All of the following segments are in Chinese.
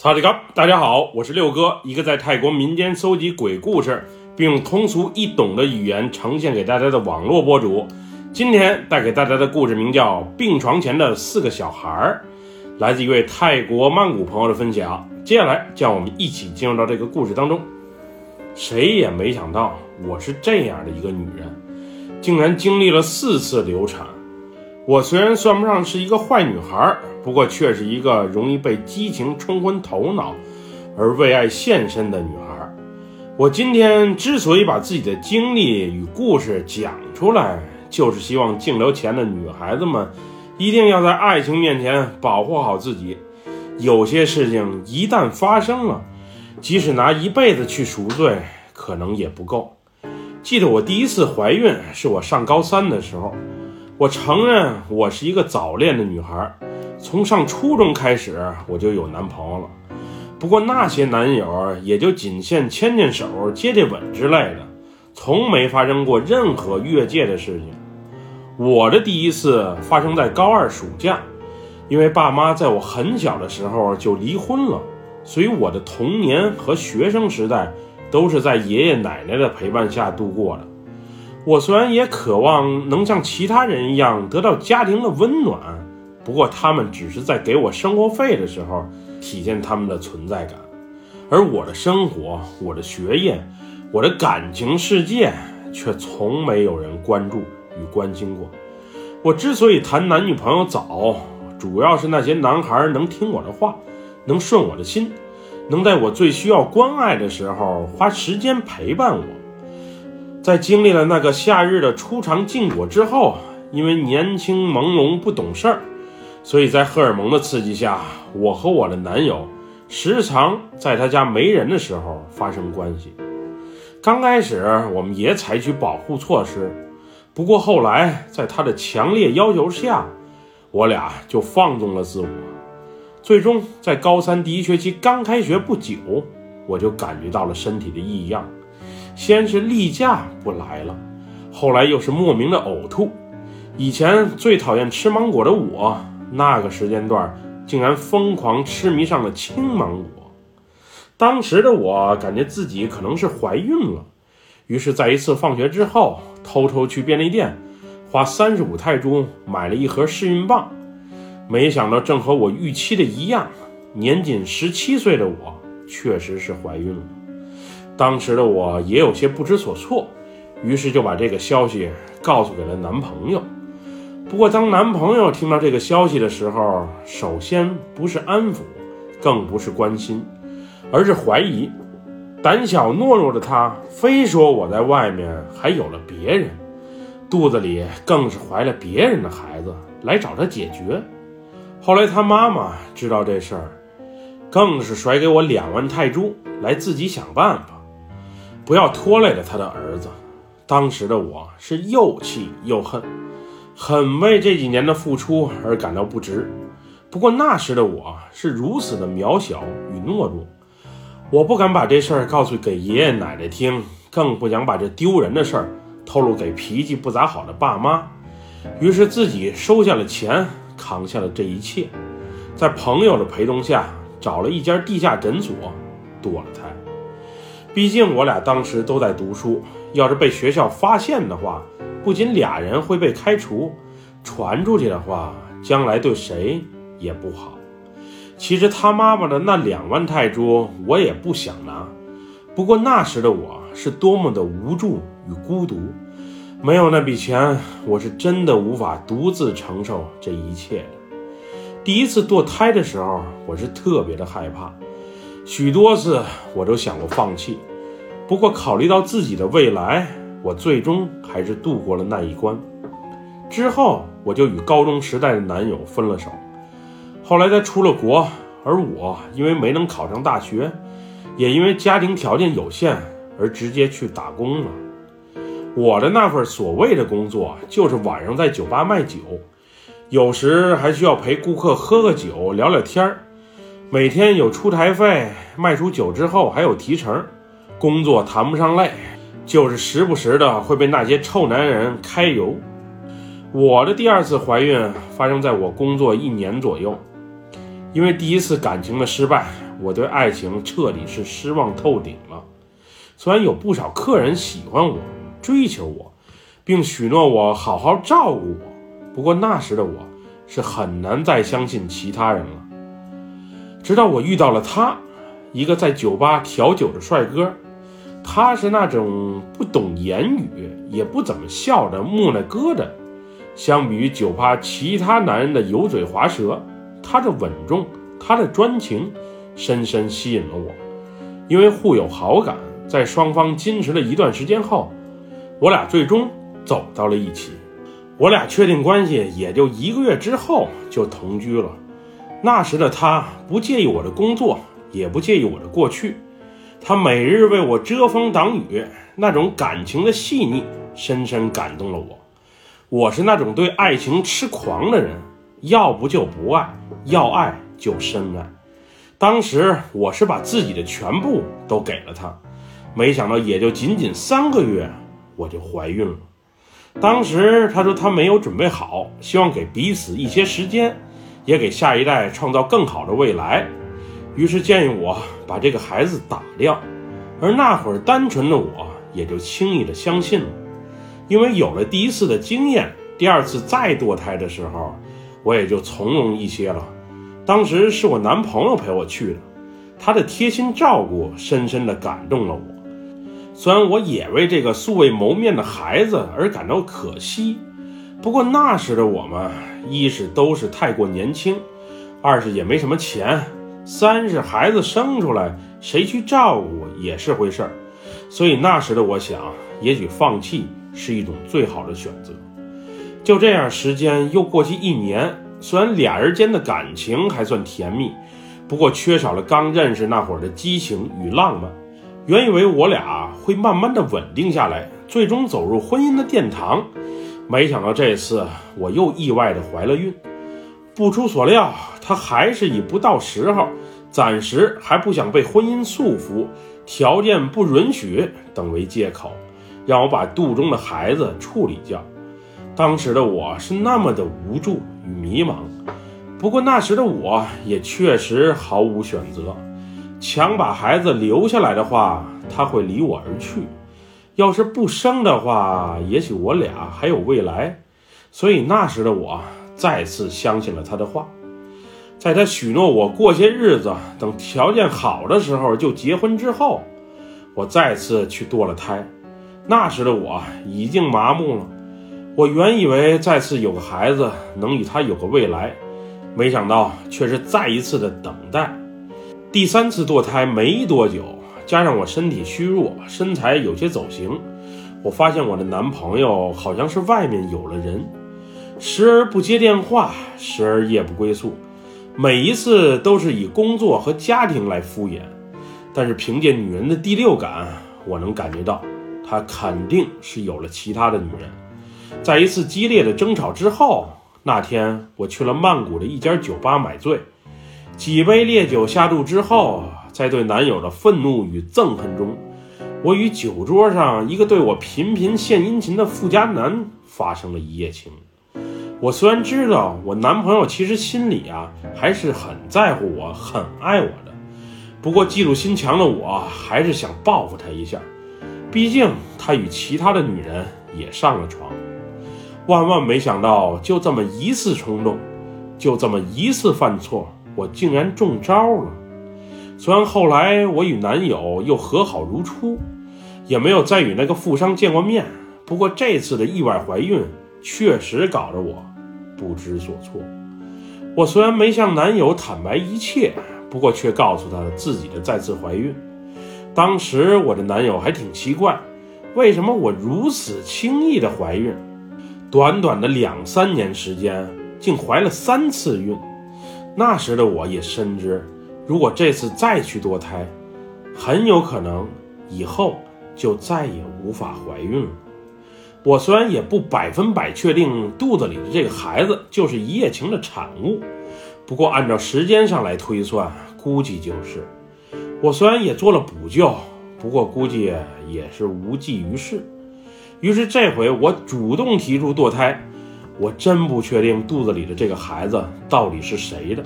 萨利嘎，大家好，我是六哥，一个在泰国民间搜集鬼故事，并用通俗易懂的语言呈现给大家的网络博主。今天带给大家的故事名叫《病床前的四个小孩儿》，来自一位泰国曼谷朋友的分享。接下来，让我们一起进入到这个故事当中。谁也没想到，我是这样的一个女人，竟然经历了四次流产。我虽然算不上是一个坏女孩，不过却是一个容易被激情冲昏头脑而为爱献身的女孩。我今天之所以把自己的经历与故事讲出来，就是希望镜头前的女孩子们一定要在爱情面前保护好自己。有些事情一旦发生了，即使拿一辈子去赎罪，可能也不够。记得我第一次怀孕是我上高三的时候。我承认我是一个早恋的女孩，从上初中开始我就有男朋友了。不过那些男友也就仅限牵牵手、接接吻之类的，从没发生过任何越界的事情。我的第一次发生在高二暑假，因为爸妈在我很小的时候就离婚了，所以我的童年和学生时代都是在爷爷奶奶的陪伴下度过的。我虽然也渴望能像其他人一样得到家庭的温暖，不过他们只是在给我生活费的时候体现他们的存在感，而我的生活、我的学业、我的感情世界却从没有人关注与关心过。我之所以谈男女朋友早，主要是那些男孩能听我的话，能顺我的心，能在我最需要关爱的时候花时间陪伴我。在经历了那个夏日的初尝禁果之后，因为年轻朦胧不懂事儿，所以在荷尔蒙的刺激下，我和我的男友时常在他家没人的时候发生关系。刚开始我们也采取保护措施，不过后来在他的强烈要求下，我俩就放纵了自我。最终在高三第一学期刚开学不久，我就感觉到了身体的异样。先是例假不来了，后来又是莫名的呕吐。以前最讨厌吃芒果的我，那个时间段竟然疯狂痴迷上了青芒果。当时的我感觉自己可能是怀孕了，于是，在一次放学之后，偷偷去便利店，花三十五泰铢买了一盒试孕棒。没想到，正和我预期的一样，年仅十七岁的我确实是怀孕了。当时的我也有些不知所措，于是就把这个消息告诉给了男朋友。不过，当男朋友听到这个消息的时候，首先不是安抚，更不是关心，而是怀疑。胆小懦弱的他，非说我在外面还有了别人，肚子里更是怀了别人的孩子，来找他解决。后来他妈妈知道这事儿，更是甩给我两万泰铢，来自己想办法。不要拖累了他的儿子。当时的我是又气又恨，很为这几年的付出而感到不值。不过那时的我是如此的渺小与懦弱，我不敢把这事儿告诉给爷爷奶奶听，更不想把这丢人的事儿透露给脾气不咋好的爸妈。于是自己收下了钱，扛下了这一切，在朋友的陪同下找了一家地下诊所，躲了他。毕竟我俩当时都在读书，要是被学校发现的话，不仅俩人会被开除，传出去的话，将来对谁也不好。其实他妈妈的那两万泰铢，我也不想拿。不过那时的我是多么的无助与孤独，没有那笔钱，我是真的无法独自承受这一切的。第一次堕胎的时候，我是特别的害怕。许多次我都想过放弃，不过考虑到自己的未来，我最终还是度过了那一关。之后我就与高中时代的男友分了手。后来他出了国，而我因为没能考上大学，也因为家庭条件有限而直接去打工了。我的那份所谓的工作，就是晚上在酒吧卖酒，有时还需要陪顾客喝个酒、聊聊天儿。每天有出台费，卖出酒之后还有提成，工作谈不上累，就是时不时的会被那些臭男人揩油。我的第二次怀孕发生在我工作一年左右，因为第一次感情的失败，我对爱情彻底是失望透顶了。虽然有不少客人喜欢我、追求我，并许诺我好好照顾我，不过那时的我是很难再相信其他人了。直到我遇到了他，一个在酒吧调酒的帅哥。他是那种不懂言语，也不怎么笑的木讷疙瘩。相比于酒吧其他男人的油嘴滑舌，他的稳重，他的专情，深深吸引了我。因为互有好感，在双方矜持了一段时间后，我俩最终走到了一起。我俩确定关系也就一个月之后就同居了。那时的他不介意我的工作，也不介意我的过去。他每日为我遮风挡雨，那种感情的细腻深深感动了我。我是那种对爱情痴狂的人，要不就不爱，要爱就深爱。当时我是把自己的全部都给了他，没想到也就仅仅三个月，我就怀孕了。当时他说他没有准备好，希望给彼此一些时间，也给下一代创造更好的未来。于是建议我把这个孩子打掉，而那会儿单纯的我也就轻易的相信了，因为有了第一次的经验，第二次再堕胎的时候，我也就从容一些了。当时是我男朋友陪我去的，他的贴心照顾深深的感动了我。虽然我也为这个素未谋面的孩子而感到可惜，不过那时的我们，一是都是太过年轻，二是也没什么钱。三是孩子生出来，谁去照顾也是回事儿，所以那时的我想，也许放弃是一种最好的选择。就这样，时间又过去一年，虽然俩人间的感情还算甜蜜，不过缺少了刚认识那会儿的激情与浪漫。原以为我俩会慢慢的稳定下来，最终走入婚姻的殿堂，没想到这次我又意外的怀了孕。不出所料，他还是以不到时候、暂时还不想被婚姻束缚、条件不允许等为借口，让我把肚中的孩子处理掉。当时的我是那么的无助与迷茫，不过那时的我也确实毫无选择。强把孩子留下来的话，他会离我而去；要是不生的话，也许我俩还有未来。所以那时的我。再次相信了他的话，在他许诺我过些日子，等条件好的时候就结婚之后，我再次去堕了胎。那时的我已经麻木了，我原以为再次有个孩子能与他有个未来，没想到却是再一次的等待。第三次堕胎没多久，加上我身体虚弱，身材有些走形，我发现我的男朋友好像是外面有了人。时而不接电话，时而夜不归宿，每一次都是以工作和家庭来敷衍。但是凭借女人的第六感，我能感觉到，他肯定是有了其他的女人。在一次激烈的争吵之后，那天我去了曼谷的一家酒吧买醉，几杯烈酒下肚之后，在对男友的愤怒与憎恨中，我与酒桌上一个对我频频献殷勤的富家男发生了一夜情。我虽然知道我男朋友其实心里啊还是很在乎我、很爱我的，不过嫉妒心强的我还是想报复他一下，毕竟他与其他的女人也上了床。万万没想到，就这么一次冲动，就这么一次犯错，我竟然中招了。虽然后来我与男友又和好如初，也没有再与那个富商见过面，不过这次的意外怀孕确实搞得我。不知所措。我虽然没向男友坦白一切，不过却告诉他自己的再次怀孕。当时我的男友还挺奇怪，为什么我如此轻易的怀孕？短短的两三年时间，竟怀了三次孕。那时的我也深知，如果这次再去堕胎，很有可能以后就再也无法怀孕了。我虽然也不百分百确定肚子里的这个孩子就是一夜情的产物，不过按照时间上来推算，估计就是。我虽然也做了补救，不过估计也是无济于事。于是这回我主动提出堕胎，我真不确定肚子里的这个孩子到底是谁的。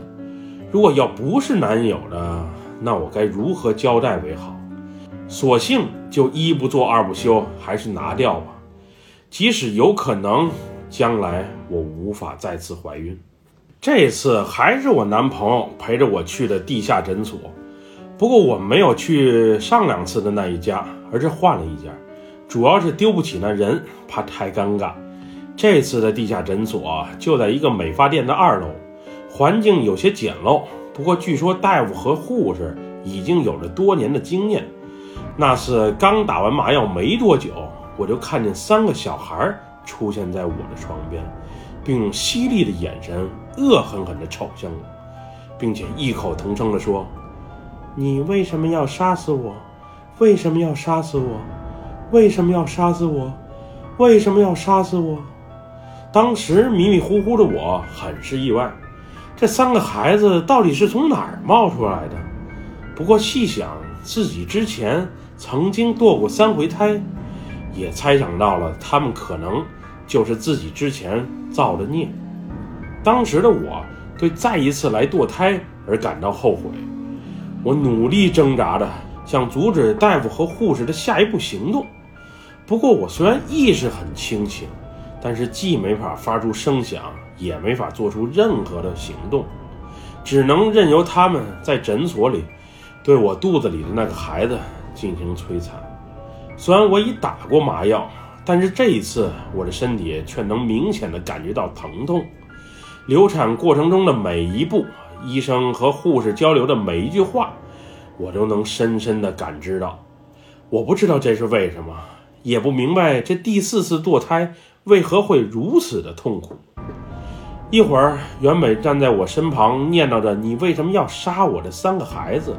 如果要不是男友的，那我该如何交代为好？索性就一不做二不休，还是拿掉吧。即使有可能将来我无法再次怀孕，这次还是我男朋友陪着我去的地下诊所。不过我没有去上两次的那一家，而是换了一家，主要是丢不起那人，怕太尴尬。这次的地下诊所就在一个美发店的二楼，环境有些简陋。不过据说大夫和护士已经有了多年的经验。那次刚打完麻药没多久。我就看见三个小孩出现在我的床边，并用犀利的眼神恶狠狠地瞅向我，并且异口同声地说：“你为什么要杀死我？为什么要杀死我？为什么要杀死我？为什么要杀死我？”当时迷迷糊糊的我很是意外，这三个孩子到底是从哪儿冒出来的？不过细想，自己之前曾经堕过三回胎。也猜想到了，他们可能就是自己之前造的孽。当时的我对再一次来堕胎而感到后悔，我努力挣扎着想阻止大夫和护士的下一步行动。不过，我虽然意识很清醒，但是既没法发出声响，也没法做出任何的行动，只能任由他们在诊所里对我肚子里的那个孩子进行摧残。虽然我已打过麻药，但是这一次我的身体却能明显的感觉到疼痛。流产过程中的每一步，医生和护士交流的每一句话，我都能深深的感知到。我不知道这是为什么，也不明白这第四次堕胎为何会如此的痛苦。一会儿，原本站在我身旁念叨着“你为什么要杀我”的三个孩子，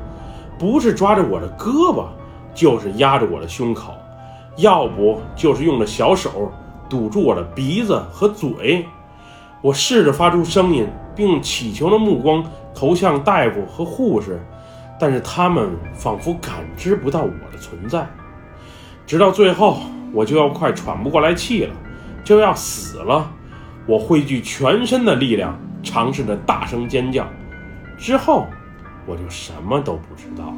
不是抓着我的胳膊。就是压着我的胸口，要不就是用着小手堵住我的鼻子和嘴。我试着发出声音，并用乞求的目光投向大夫和护士，但是他们仿佛感知不到我的存在。直到最后，我就要快喘不过来气了，就要死了。我汇聚全身的力量，尝试着大声尖叫。之后，我就什么都不知道了。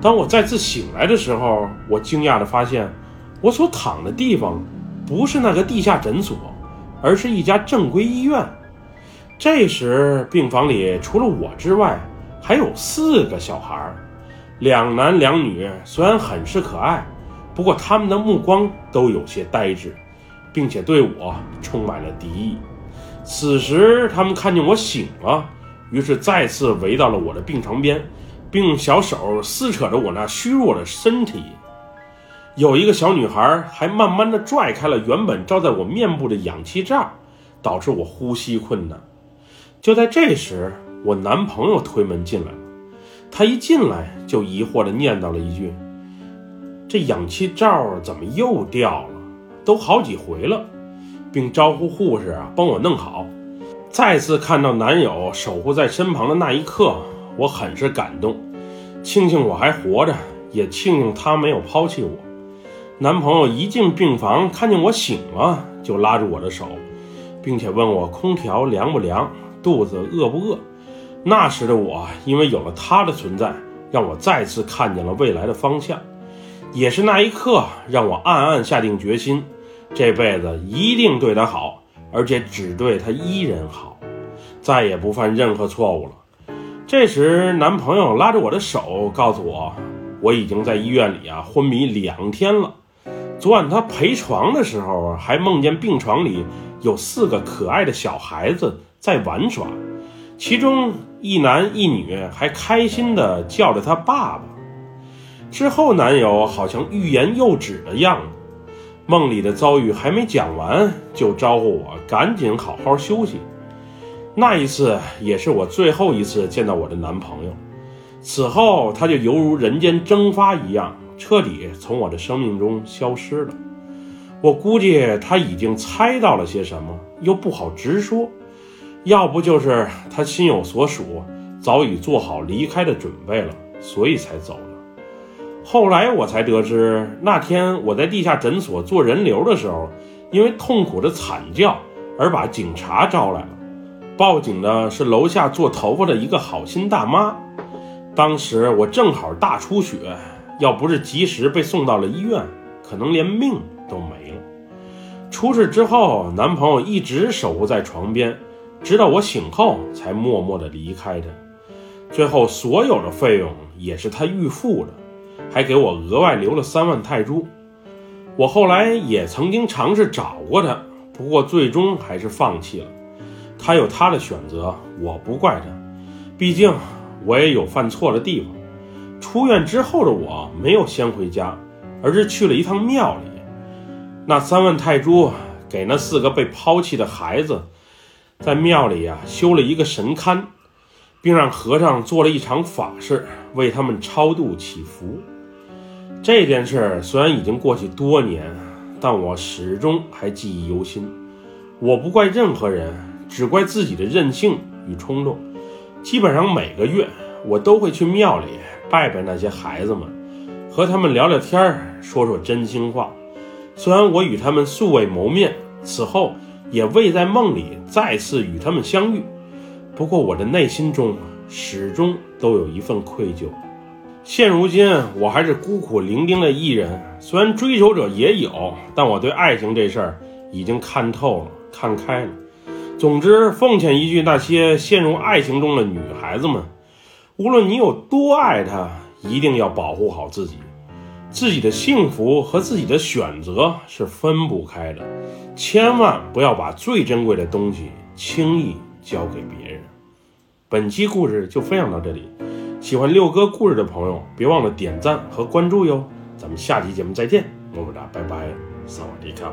当我再次醒来的时候，我惊讶地发现，我所躺的地方不是那个地下诊所，而是一家正规医院。这时，病房里除了我之外，还有四个小孩，两男两女。虽然很是可爱，不过他们的目光都有些呆滞，并且对我充满了敌意。此时，他们看见我醒了，于是再次围到了我的病床边。并用小手撕扯着我那虚弱的身体，有一个小女孩还慢慢的拽开了原本罩在我面部的氧气罩，导致我呼吸困难。就在这时，我男朋友推门进来，他一进来就疑惑的念叨了一句：“这氧气罩怎么又掉了？都好几回了。”并招呼护士啊帮我弄好。再次看到男友守护在身旁的那一刻。我很是感动，庆幸我还活着，也庆幸他没有抛弃我。男朋友一进病房，看见我醒了，就拉住我的手，并且问我空调凉不凉，肚子饿不饿。那时的我，因为有了他的存在，让我再次看见了未来的方向。也是那一刻，让我暗暗下定决心，这辈子一定对他好，而且只对他一人好，再也不犯任何错误了。这时，男朋友拉着我的手，告诉我，我已经在医院里啊昏迷两天了。昨晚他陪床的时候，还梦见病床里有四个可爱的小孩子在玩耍，其中一男一女还开心地叫着他爸爸。之后，男友好像欲言又止的样子，梦里的遭遇还没讲完，就招呼我赶紧好好休息。那一次也是我最后一次见到我的男朋友，此后他就犹如人间蒸发一样，彻底从我的生命中消失了。我估计他已经猜到了些什么，又不好直说，要不就是他心有所属，早已做好离开的准备了，所以才走。后来我才得知，那天我在地下诊所做人流的时候，因为痛苦的惨叫而把警察招来了。报警的是楼下做头发的一个好心大妈，当时我正好大出血，要不是及时被送到了医院，可能连命都没了。出事之后，男朋友一直守护在床边，直到我醒后才默默的离开的。最后所有的费用也是他预付的，还给我额外留了三万泰铢。我后来也曾经尝试找过他，不过最终还是放弃了。他有他的选择，我不怪他。毕竟我也有犯错的地方。出院之后的我没有先回家，而是去了一趟庙里。那三万泰铢给那四个被抛弃的孩子，在庙里呀修了一个神龛。并让和尚做了一场法事，为他们超度祈福。这件事虽然已经过去多年，但我始终还记忆犹新。我不怪任何人，只怪自己的任性与冲动。基本上每个月，我都会去庙里拜拜那些孩子们，和他们聊聊天，说说真心话。虽然我与他们素未谋面，此后也未在梦里再次与他们相遇。不过我的内心中始终都有一份愧疚。现如今我还是孤苦伶仃的艺人，虽然追求者也有，但我对爱情这事儿已经看透了、看开了。总之，奉劝一句那些陷入爱情中的女孩子们：无论你有多爱他，一定要保护好自己。自己的幸福和自己的选择是分不开的，千万不要把最珍贵的东西轻易。交给别人。本期故事就分享到这里，喜欢六哥故事的朋友，别忘了点赞和关注哟。咱们下期节目再见，么么哒，拜拜，萨瓦迪卡。